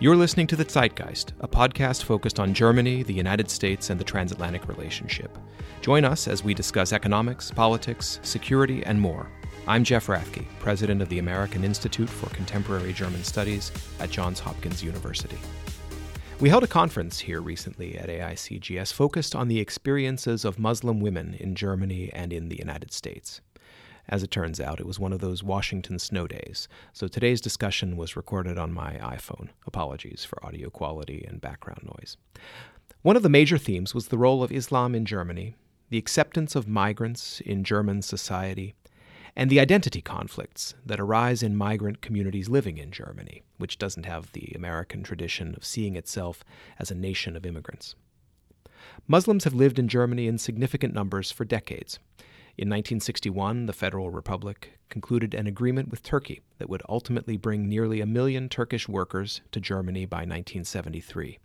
You're listening to The Zeitgeist, a podcast focused on Germany, the United States, and the transatlantic relationship. Join us as we discuss economics, politics, security, and more. I'm Jeff Rathke, president of the American Institute for Contemporary German Studies at Johns Hopkins University. We held a conference here recently at AICGS focused on the experiences of Muslim women in Germany and in the United States. As it turns out, it was one of those Washington snow days, so today's discussion was recorded on my iPhone. Apologies for audio quality and background noise. One of the major themes was the role of Islam in Germany, the acceptance of migrants in German society, and the identity conflicts that arise in migrant communities living in Germany, which doesn't have the American tradition of seeing itself as a nation of immigrants. Muslims have lived in Germany in significant numbers for decades. In 1961, the Federal Republic concluded an agreement with Turkey that would ultimately bring nearly a million Turkish workers to Germany by 1973.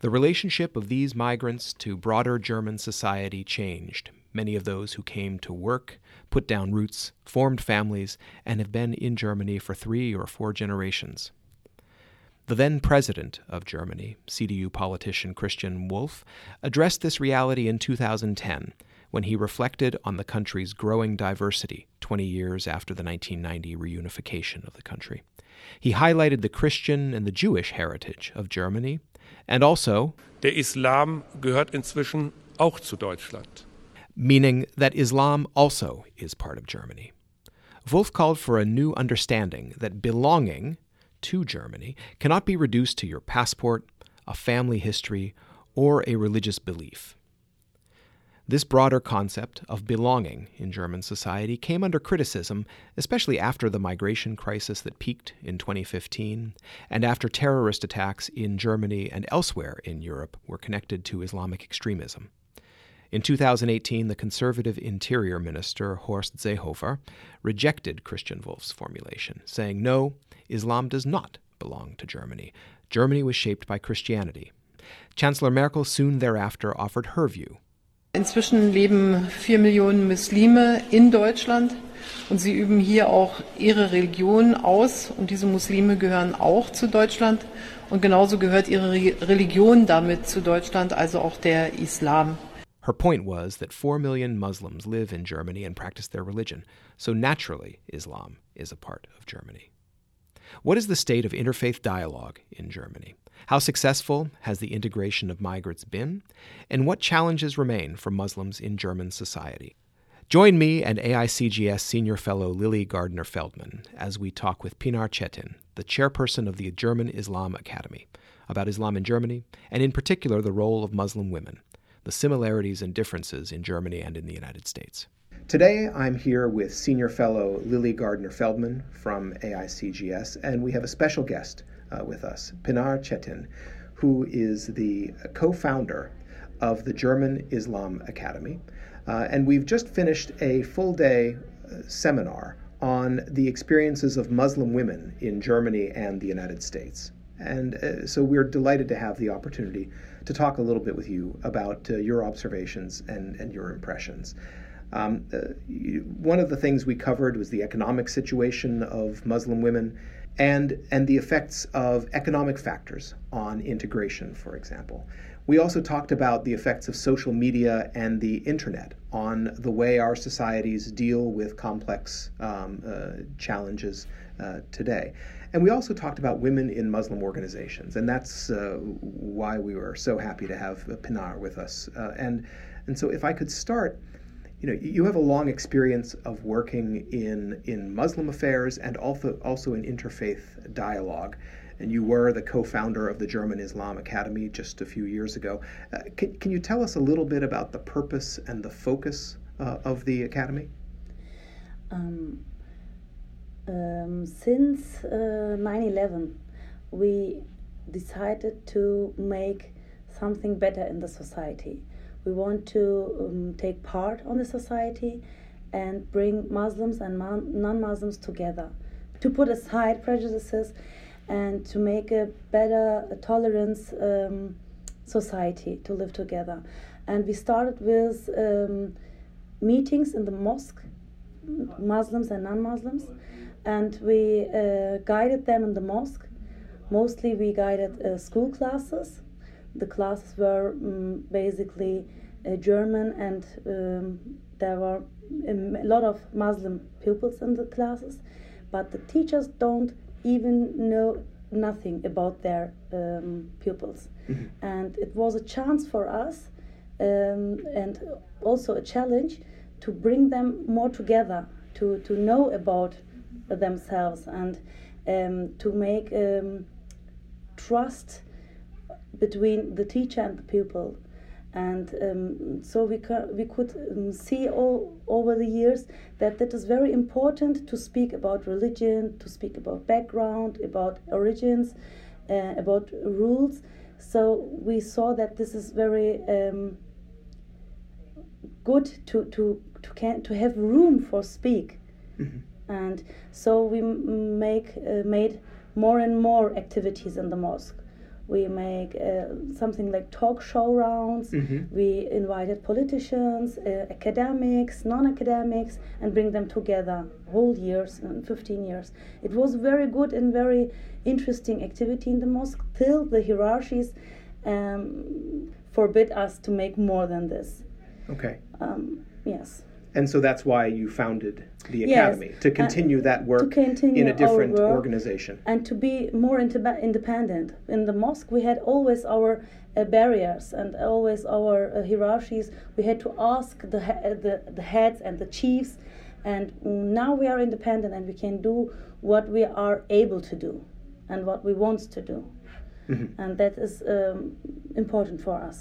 The relationship of these migrants to broader German society changed. Many of those who came to work put down roots, formed families, and have been in Germany for three or four generations. The then president of Germany, CDU politician Christian Wulff, addressed this reality in 2010 when he reflected on the country's growing diversity 20 years after the 1990 reunification of the country. He highlighted the Christian and the Jewish heritage of Germany and also Der Islam gehört inzwischen auch zu Deutschland. Meaning that Islam also is part of Germany. Wulff called for a new understanding that belonging to Germany cannot be reduced to your passport, a family history, or a religious belief. This broader concept of belonging in German society came under criticism, especially after the migration crisis that peaked in 2015 and after terrorist attacks in Germany and elsewhere in Europe were connected to Islamic extremism. In 2018, the conservative Interior Minister Horst Seehofer rejected Christian Wulff's formulation, saying, No, Islam does not belong to Germany. Germany was shaped by Christianity. Chancellor Merkel soon thereafter offered her view Inzwischen leben vier Millionen Muslime in Deutschland und sie üben hier auch ihre Religion aus und diese Muslime gehören auch zu Deutschland und genauso gehört ihre Religion damit zu Deutschland, also auch der Islam. Her point was that 4 million Muslims live in Germany and practice their religion, so naturally Islam is a part of Germany. What is the state of interfaith dialogue in Germany? How successful has the integration of migrants been? And what challenges remain for Muslims in German society? Join me and AICGS Senior Fellow Lily Gardner Feldman as we talk with Pinar Cetin, the chairperson of the German Islam Academy, about Islam in Germany, and in particular the role of Muslim women, the similarities and differences in Germany and in the United States. Today, I'm here with Senior Fellow Lily Gardner Feldman from AICGS, and we have a special guest, uh, with us, Pinar Cetin, who is the co founder of the German Islam Academy. Uh, and we've just finished a full day uh, seminar on the experiences of Muslim women in Germany and the United States. And uh, so we're delighted to have the opportunity to talk a little bit with you about uh, your observations and, and your impressions. Um, uh, one of the things we covered was the economic situation of Muslim women and, and the effects of economic factors on integration, for example. We also talked about the effects of social media and the internet on the way our societies deal with complex um, uh, challenges uh, today. And we also talked about women in Muslim organizations, and that's uh, why we were so happy to have Pinar with us. Uh, and, and so, if I could start, you know, you have a long experience of working in in Muslim affairs and also also in interfaith dialogue, and you were the co-founder of the German Islam Academy just a few years ago. Uh, can, can you tell us a little bit about the purpose and the focus uh, of the academy? Um, um, since uh, 9/11, we decided to make something better in the society we want to um, take part on the society and bring Muslims and non-Muslims together, to put aside prejudices and to make a better a tolerance um, society to live together. And we started with um, meetings in the mosque, Muslims and non-Muslims, and we uh, guided them in the mosque mostly we guided uh, school classes. The classes were um, basically uh, German, and um, there were um, a lot of Muslim pupils in the classes, but the teachers don't even know nothing about their um, pupils. Mm-hmm. And it was a chance for us um, and also a challenge to bring them more together, to, to know about themselves and um, to make um, trust between the teacher and the pupil. And um, so we, we could um, see all over the years that it is very important to speak about religion, to speak about background, about origins, uh, about rules. So we saw that this is very um, good to to to can to have room for speak, mm-hmm. and so we make uh, made more and more activities in the mosque. We make uh, something like talk show rounds. Mm-hmm. We invited politicians, uh, academics, non-academics, and bring them together whole years, and 15 years. It was very good and very interesting activity in the mosque till the hierarchies um, forbid us to make more than this. Okay. Um, yes. And so that's why you founded the academy yes, to continue uh, that work continue in a different organization and to be more independent. In the mosque, we had always our uh, barriers and always our uh, hierarchies. We had to ask the, the the heads and the chiefs, and now we are independent and we can do what we are able to do, and what we want to do, mm-hmm. and that is um, important for us.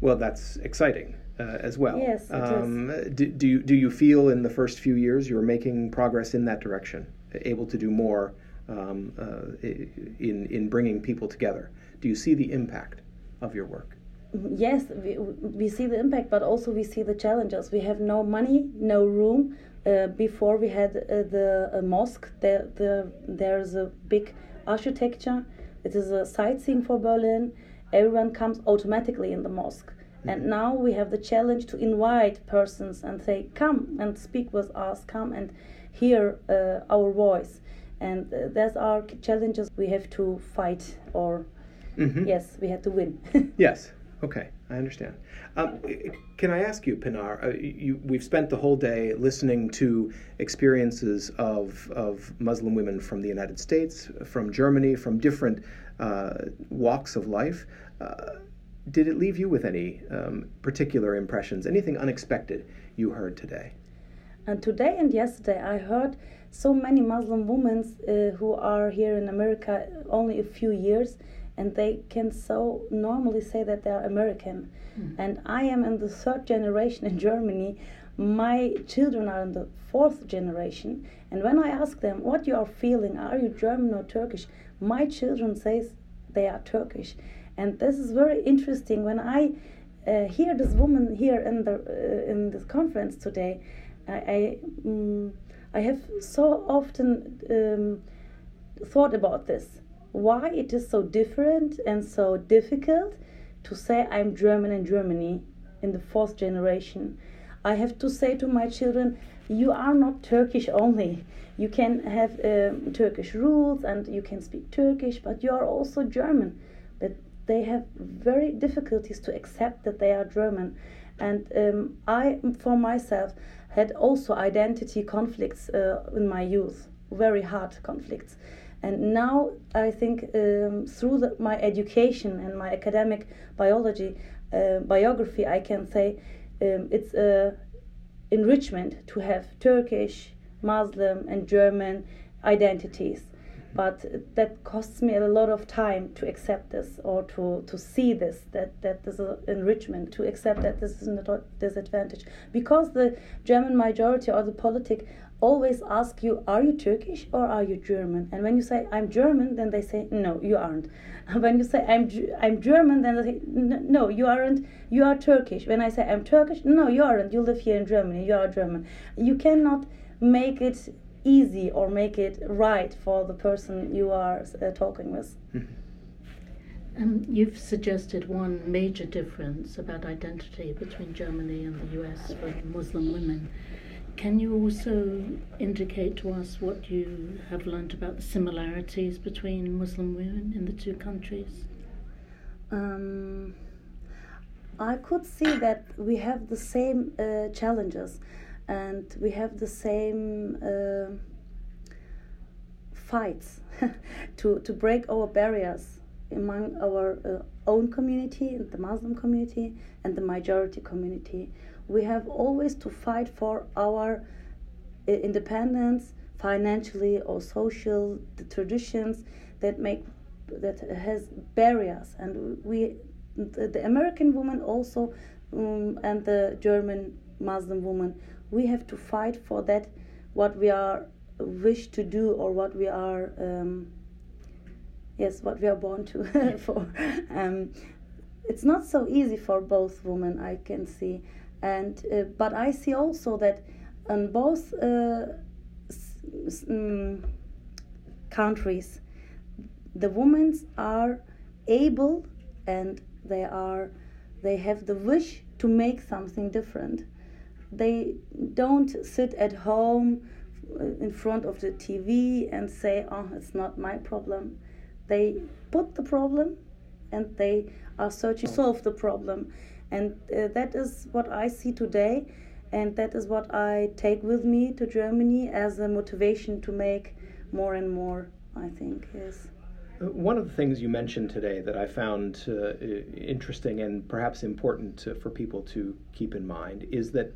Well, that's exciting uh, as well. Yes, um, do, do, you, do you feel in the first few years you're making progress in that direction, able to do more um, uh, in, in bringing people together? Do you see the impact of your work? Yes, we, we see the impact, but also we see the challenges. We have no money, no room. Uh, before we had uh, the mosque, there, the, there's a big architecture. It is a sightseeing for Berlin. Everyone comes automatically in the mosque and now we have the challenge to invite persons and say, come and speak with us, come and hear uh, our voice. And uh, that's our challenges we have to fight, or mm-hmm. yes, we have to win. yes. Okay, I understand. Um, can I ask you, Pinar? Uh, you, we've spent the whole day listening to experiences of, of Muslim women from the United States, from Germany, from different uh, walks of life. Uh, did it leave you with any um, particular impressions? Anything unexpected you heard today? And today and yesterday, I heard so many Muslim women uh, who are here in America only a few years, and they can so normally say that they are American. Mm. And I am in the third generation in Germany. My children are in the fourth generation, and when I ask them what you are feeling, are you German or Turkish? My children say they are Turkish and this is very interesting when I uh, hear this woman here in the uh, in this conference today. I I, um, I have so often um, thought about this. Why it is so different and so difficult to say I'm German in Germany in the fourth generation. I have to say to my children, you are not Turkish only. You can have um, Turkish rules and you can speak Turkish, but you are also German. They have very difficulties to accept that they are German. And um, I, for myself, had also identity conflicts uh, in my youth, very hard conflicts. And now I think um, through the, my education and my academic biology uh, biography, I can say um, it's a enrichment to have Turkish, Muslim, and German identities but that costs me a lot of time to accept this or to, to see this that that there's an enrichment to accept that this is a disadvantage. Because the german majority or the politic always ask you are you turkish or are you german? And when you say i'm german then they say no you aren't. When you say i'm i'm german then they say no you aren't you are turkish. When i say i'm turkish no you aren't. You live here in germany you are german. You cannot make it easy or make it right for the person you are uh, talking with. Mm-hmm. Um, you've suggested one major difference about identity between Germany and the US for Muslim women Can you also indicate to us what you have learned about the similarities between Muslim women in the two countries? Um, I could see that we have the same uh, challenges and we have the same uh, fights to, to break our barriers among our uh, own community, the Muslim community, and the majority community. We have always to fight for our uh, independence, financially or social, the traditions that make that has barriers, and we, the, the American woman also, um, and the German Muslim woman, we have to fight for that what we are wish to do or what we are um, yes what we are born to for. Um, it's not so easy for both women i can see. And uh, but i see also that on both uh, um, countries the women are able and they are they have the wish to make something different they don't sit at home uh, in front of the TV and say, oh, it's not my problem. They put the problem and they are searching to solve the problem. And uh, that is what I see today. And that is what I take with me to Germany as a motivation to make more and more, I think, yes. Uh, one of the things you mentioned today that I found uh, interesting and perhaps important for people to keep in mind is that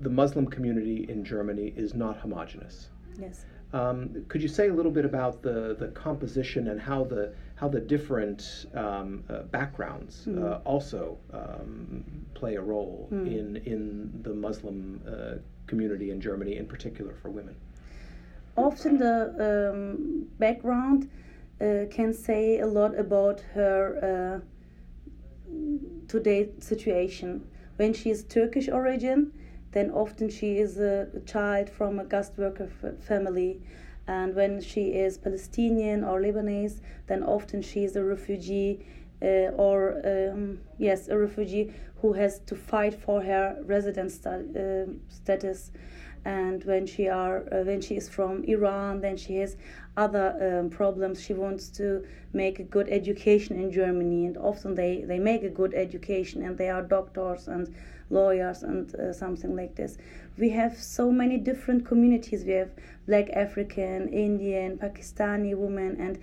the Muslim community in Germany is not homogenous. Yes. Um, could you say a little bit about the, the composition and how the how the different um, uh, backgrounds mm. uh, also um, play a role mm. in in the Muslim uh, community in Germany, in particular for women? Often the um, background uh, can say a lot about her uh, today situation. When she is Turkish origin, then often she is a child from a guest worker family. And when she is Palestinian or Lebanese, then often she is a refugee uh, or, um, yes, a refugee who has to fight for her residence uh, status and when she are uh, when she is from Iran, then she has other um, problems. She wants to make a good education in Germany, and often they they make a good education, and they are doctors and lawyers and uh, something like this. We have so many different communities. We have Black African, Indian, Pakistani women, and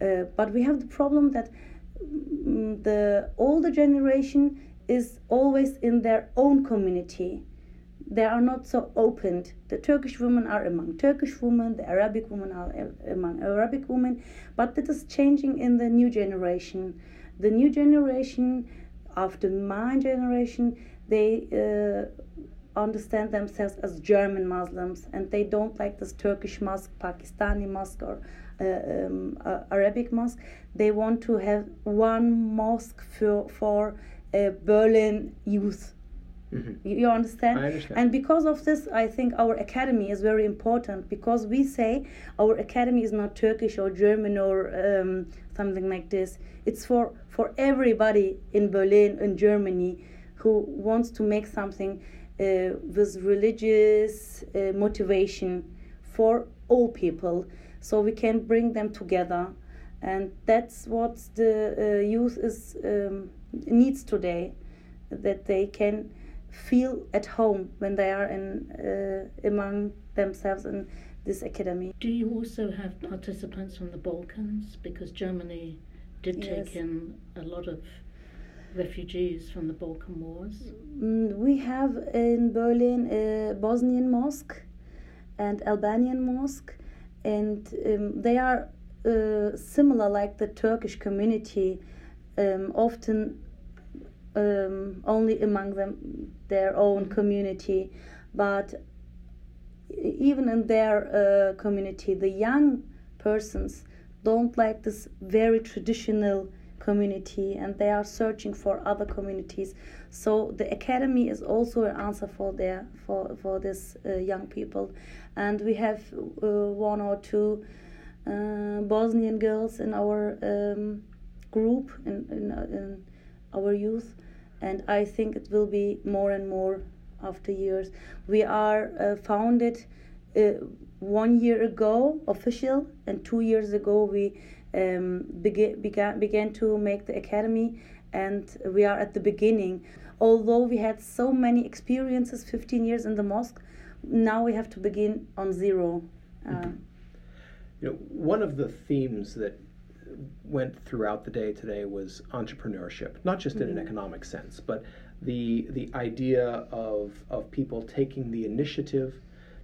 uh, but we have the problem that mm, the older generation is always in their own community they are not so opened. The Turkish women are among Turkish women, the Arabic women are among Arabic women, but that is changing in the new generation. The new generation, after my generation, they uh, understand themselves as German Muslims and they don't like this Turkish mosque, Pakistani mosque, or uh, um, uh, Arabic mosque. They want to have one mosque for, for uh, Berlin youth Mm-hmm. You, understand? Understand. And because of this, I think our academy is very important because we say our academy is not Turkish or German or um, something like this. It's for, for everybody in Berlin, in Germany, who wants to make something uh, with religious uh, motivation for all people so we can bring them together. And that's what the uh, youth is um, needs today that they can feel at home when they are in uh, among themselves in this academy. Do you also have participants from the Balkans? Because Germany did yes. take in a lot of refugees from the Balkan Wars. Mm, we have in Berlin a Bosnian mosque and Albanian mosque, and um, they are uh, similar like the Turkish community. Um, often um, only among them their own community, but even in their uh, community, the young persons don't like this very traditional community and they are searching for other communities. So the academy is also an answer for their for for this uh, young people. And we have uh, one or two uh, bosnian girls in our um, group in, in, uh, in our youth. And I think it will be more and more after years. We are uh, founded uh, one year ago, official, and two years ago we um, bega- began, began to make the academy, and we are at the beginning. Although we had so many experiences, 15 years in the mosque, now we have to begin on zero. Uh, You know, one of the themes that went throughout the day today was entrepreneurship, not just in an economic sense, but the the idea of of people taking the initiative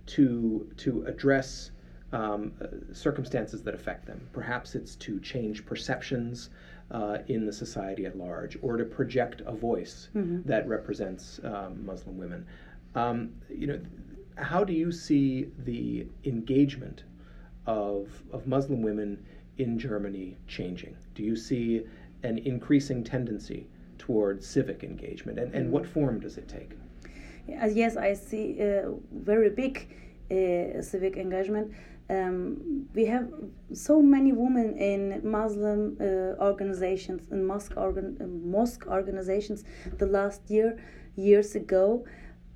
to to address um, uh, circumstances that affect them. Perhaps it's to change perceptions uh, in the society at large, or to project a voice that represents um, Muslim women. Um, you know, how do you see the engagement of of Muslim women in Germany changing? Do you see an increasing tendency towards civic engagement, and, and what form does it take? Yes, I see uh, very big uh, civic engagement. Um, we have so many women in Muslim uh, organizations and mosque, organ- uh, mosque organizations the last year, years ago,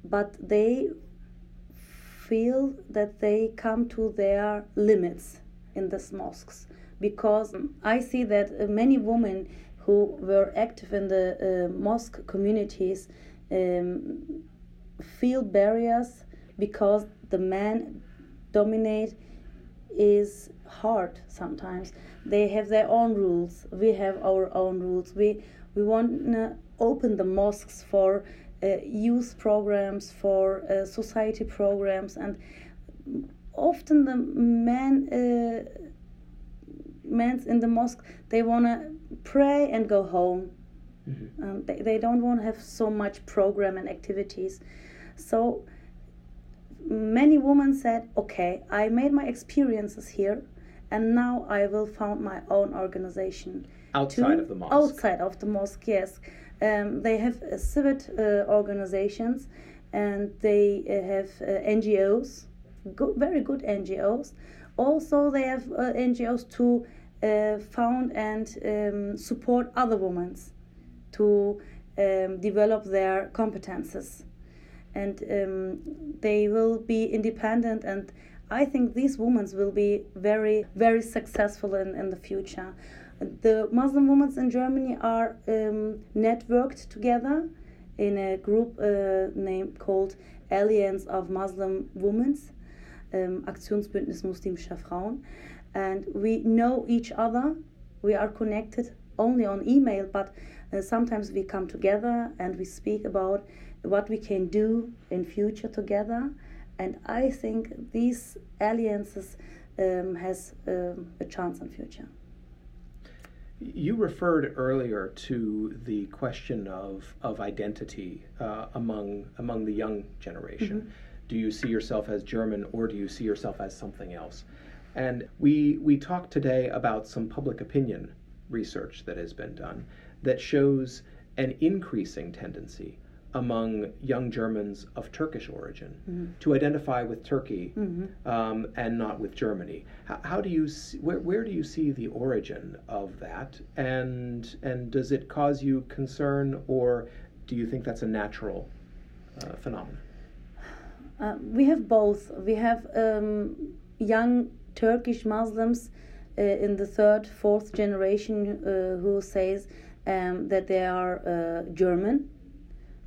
but they feel that they come to their limits in these mosques because I see that many women who were active in the uh, mosque communities um, feel barriers because the men dominate is hard sometimes. They have their own rules. We have our own rules. We we want to open the mosques for uh, youth programs for uh, society programs and often the men uh, men in the mosque they want to pray and go home. Um, they, they don't want to have so much program and activities. So many women said okay i made my experiences here and now i will found my own organization. Outside to- of the mosque. outside of the mosque yes. Um, they have uh, civic uh, organizations and they uh, have uh, ngos good, very good ngos also they have uh, ngos to uh, found and um, support other women to um, develop their competences and um, they will be independent and i think these women will be very very successful in, in the future. The muslim women in germany are um, networked together in a group uh, named called alliance of muslim women um, aktionsbündnis muslimischer frauen. And we know each other. We are connected only on email but uh, sometimes we come together and we speak about what we can do in future together and i think these alliances um, has um, a chance in future You referred earlier to the question of of identity uh, among among the young generation. Do you see yourself as German, or do you see yourself as something else? And we we talked today about some public opinion research that has been done that shows an increasing tendency among young Germans of Turkish origin to identify with Turkey um, and not with Germany. How, how do you see, where, where do you see the origin of that, and and does it cause you concern, or do you think that's a natural uh, phenomenon? Uh, we have both. We have um, young Turkish Muslims uh, in the third, fourth generation uh, who says um, that they are uh, German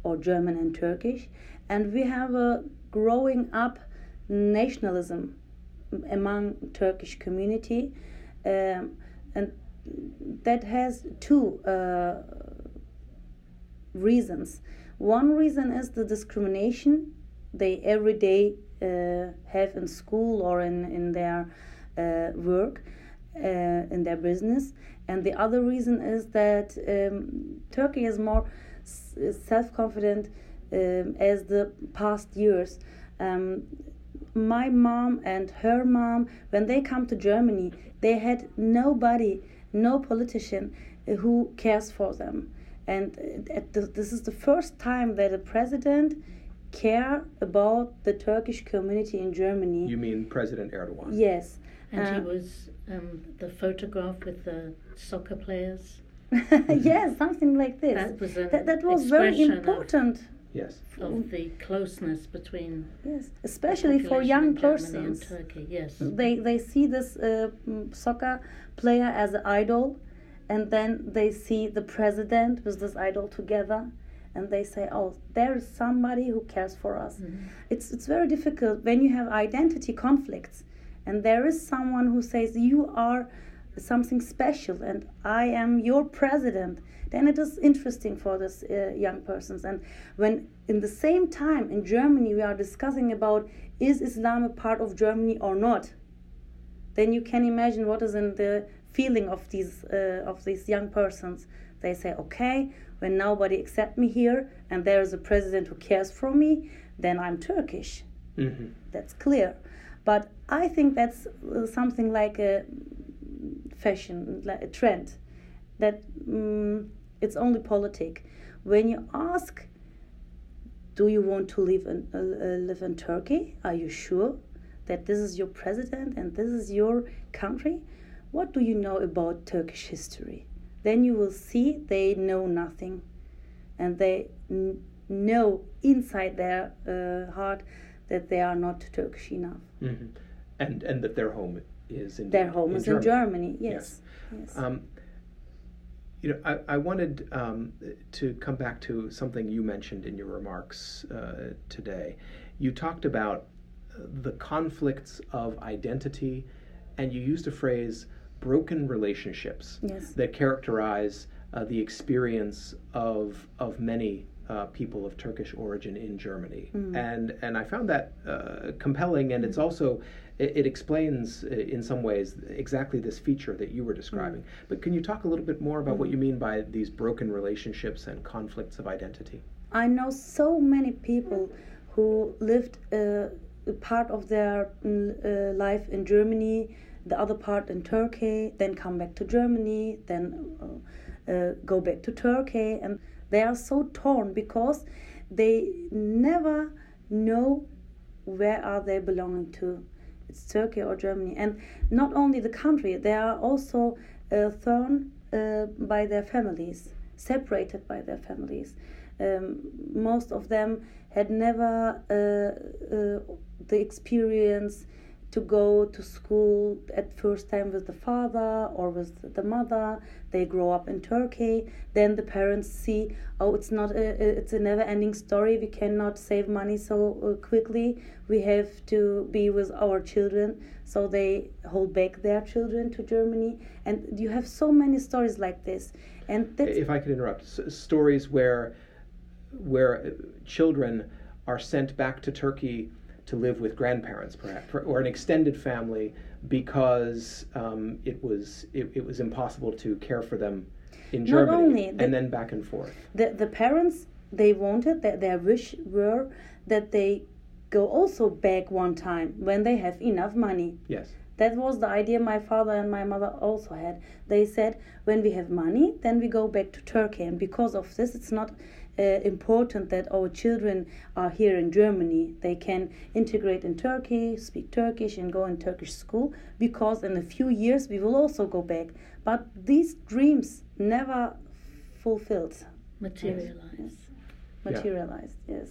or German and Turkish, and we have a growing up nationalism among Turkish community, um, and that has two uh, reasons. One reason is the discrimination they every day uh, have in school or in, in their uh, work, uh, in their business. And the other reason is that um, Turkey is more self confident um, as the past years. Um, my mom and her mom, when they come to Germany, they had nobody, no politician uh, who cares for them. And uh, at the, this is the first time that a president care about the Turkish community in Germany. You mean President Erdogan? yes. And he Uh, was um, the photograph with the soccer players. yes, something like this. That was an that, that was very expression of- important Yes. of the closeness between Yes, the especially for young persons. and Turkey. Yes. They they see this uh, mm, soccer player as an idol, and then they see the president with this idol together, and they say, "Oh, there is somebody who cares for us." Mm-hmm. It's it's very difficult when you have identity conflicts, and there is someone who says you are something special, and I am your president. Then it is interesting for these uh, young persons, and when in the same time in Germany we are discussing about is Islam a part of Germany or not, then you can imagine what is in the feeling of these uh, of these young persons. They say, okay, when nobody accept me here, and there is a president who cares for me, then I'm Turkish. hmm That's clear. But I think that's uh, something like a fashion, like a trend, that mm it's only politic. When you ask, do you want to live in uh, uh, live in Turkey? Are you sure that this is your president and this is your country? What do you know about Turkish history? Then you will see they know nothing, and they know inside their uh, heart that they are not Turkish enough. hmm And and that their home is in Their home is in Germany. Yes. yes. Um, you know, I, I wanted um, to come back to something you mentioned in your remarks uh, today. You talked about uh, the conflicts of identity, and you used a phrase broken relationships Yes. that characterize uh, the experience of, of many uh, people of Turkish origin in Germany. And, and I found that uh, compelling, and it's also, it, it explains uh, in some ways exactly this feature that you were describing. But can you talk a little bit more about what you mean by these broken relationships and conflicts of identity? I know so many people who lived uh, a part of their mm, uh, life in Germany, the other part in Turkey, then come back to Germany, then uh, uh, go back to Turkey, and they are so torn because they never know where are they belonging to. Turkey or Germany, and not only the country, they are also uh, thrown uh, by their families, separated by their families. Um, most of them had never uh, uh, the experience to go to school at first time with the father or with the mother. They grow up in turkey. Then the parents see oh it's not a, it's a never ending story. We cannot save money so uh, quickly. We have to be with our children. So they hold back their children to germany. And you have so many stories like this. And If I could interrupt, S- stories where where uh, children are sent back to Turkey to live with grandparents, perhaps, or an extended family, because um, it was it, it was impossible to care for them in Not Germany, only the- and then back and forth. the, the parents they wanted that their wish were that they go also back one time when they have enough money Yes. that was the idea my father and my mother also had they said when we have money then we go back to turkey and because of this it's not uh, important that our children are here in germany. They can integrate in turkey speak turkish and go in turkish school because in a few years we will also go back. But these dreams never fulfilled. Materialize. materialized yes.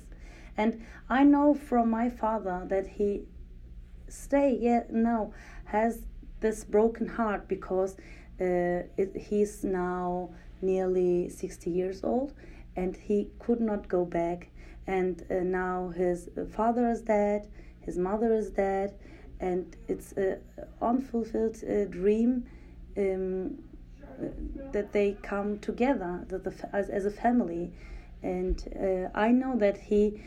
And i know from my father that he stay yeah now has this broken heart because uh, it, he's now nearly 60 years old and he could not go back. And uh, now his father is dead his mother is dead and it's a unfulfilled uh, dream um, uh, that they come together that the, as, as a family. And uh, i know that he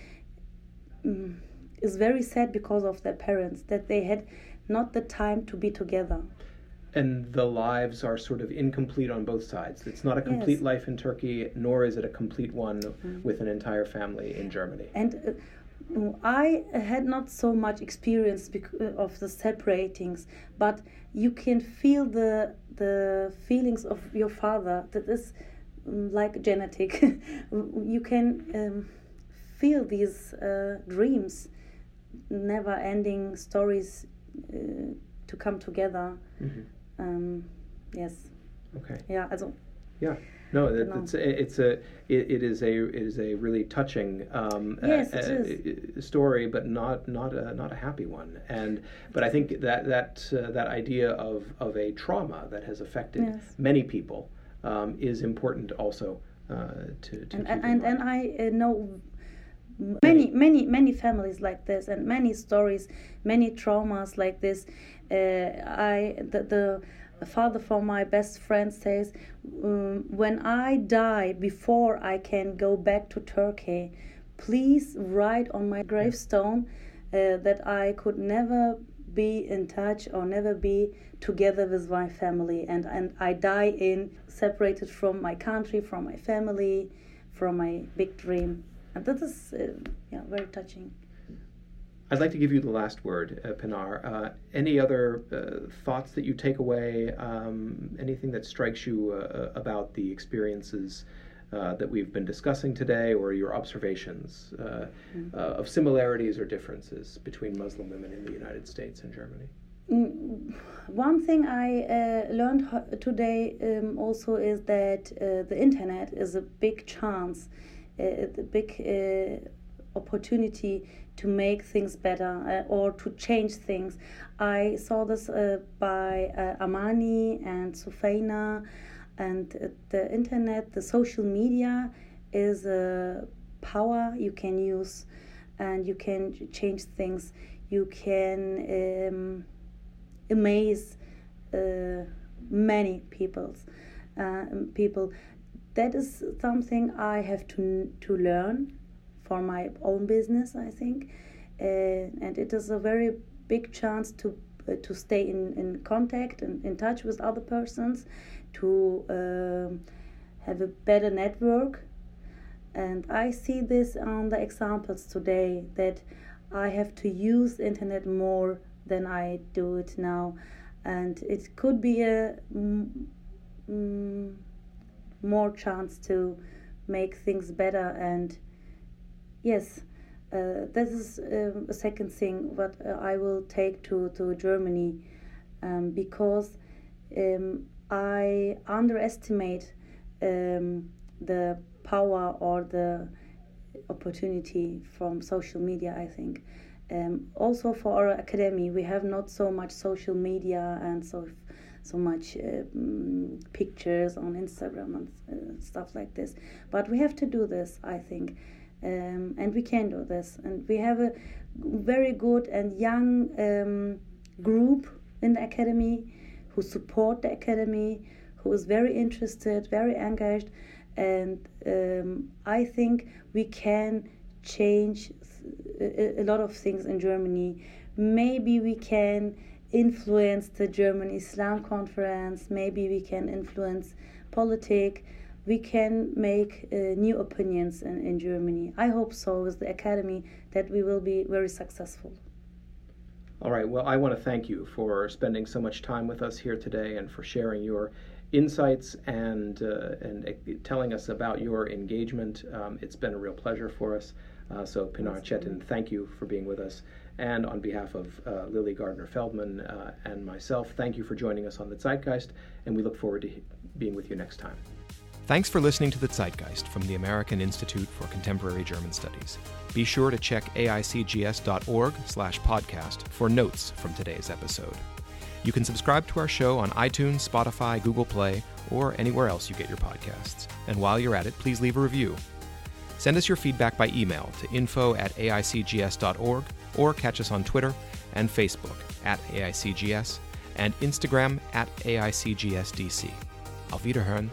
mm, is very sad because of their parents that they had not the time to be together And the lives are sort of incomplete on both sides. It's not a complete Yes. Mm. life in Turkey, nor is it a complete one with an entire family in Germany. and uh, I had not so much experience uh, of the separatings, but you can feel the the feelings of your father. That is um, like genetic. you can um, feel these uh, dreams, never-ending stories uh, to come together. Mhm. Um, yes. Okay. Ja, also Yeah. No, it, it's it's a it, it is a it is a really touching um, yes, uh, story, but not not a not a happy one. And but I think that that uh, that idea of of a trauma that has affected yes. many people um, is important also uh, to, to and and, and, and I uh, know many many many families like this and many stories many traumas like this uh, i the, the father from my best friend says, um, When I die before I can go back to Turkey, please write on my gravestone uh, that I could never be in touch or never be together with my family and, and I die in separated from my country, from my family, from my big dream. And that is uh, yeah, very touching. I'd like to give you the last word, uh, Pinar. Uh, any other uh, thoughts that you take away? Um, anything that strikes you uh, about the experiences uh, that we've been discussing today, or your observations uh, mm-hmm. of similarities or differences between Muslim women in the United States and Germany? Mm, one thing I learned today um, also is that the internet is a big chance, a big opportunity to make things better uh, or to change things. I saw this uh, by uh, Amani and Sufaina, and uh, the internet, the social media is a power you can use and you can change things. You can um, amaze uh, many people's uh, people. That is something I have to to learn for my own business, I think. Uh, and it is a very big chance to uh, to stay in, in contact and in touch with other persons, to um, have a better network. And I see this on the examples today that I have to use internet more than I do it now, and it could be a mm, mm, more chance to make things better and yes, uh, this is um, a second thing what uh, I will take to, to Germany um, because um, I underestimate um, the power or the opportunity from social media, I think. Um, also for our academy, we have not so much social media and so so much uh, pictures on Instagram and uh, stuff like this. But we have to do this, I think um, and we can do this. And we have a very good and young um, group in the academy who support the academy, who is very interested, very engaged, and um, I think we can change a, a lot of things in Germany. Maybe we can influence the German Islam conference. Maybe we can influence politics we can make uh, new opinions in, in Germany. I hope so with the academy that we will be very successful. All right. Well, I want to thank you for spending so much time with us here today and for sharing your insights and uh, and uh, telling us about your engagement. Um, it's been a real pleasure for us. Uh, so, Pinar Cetin, thank you for being with us. And on behalf of uh, Lily Gardner Feldman uh, and myself, thank you for joining us on the Zeitgeist, and we look forward to being with you next time. Thanks for listening to the Zeitgeist from the American Institute for Contemporary German Studies. Be sure to check aicgs.org slash podcast for notes from today's episode. You can subscribe to our show on iTunes, Spotify, Google Play, or anywhere else you get your podcasts. And while you're at it, please leave a review. Send us your feedback by email to info at aicgs.org or catch us on Twitter and Facebook at AICGS and Instagram at AICGSDC. Auf Wiederhören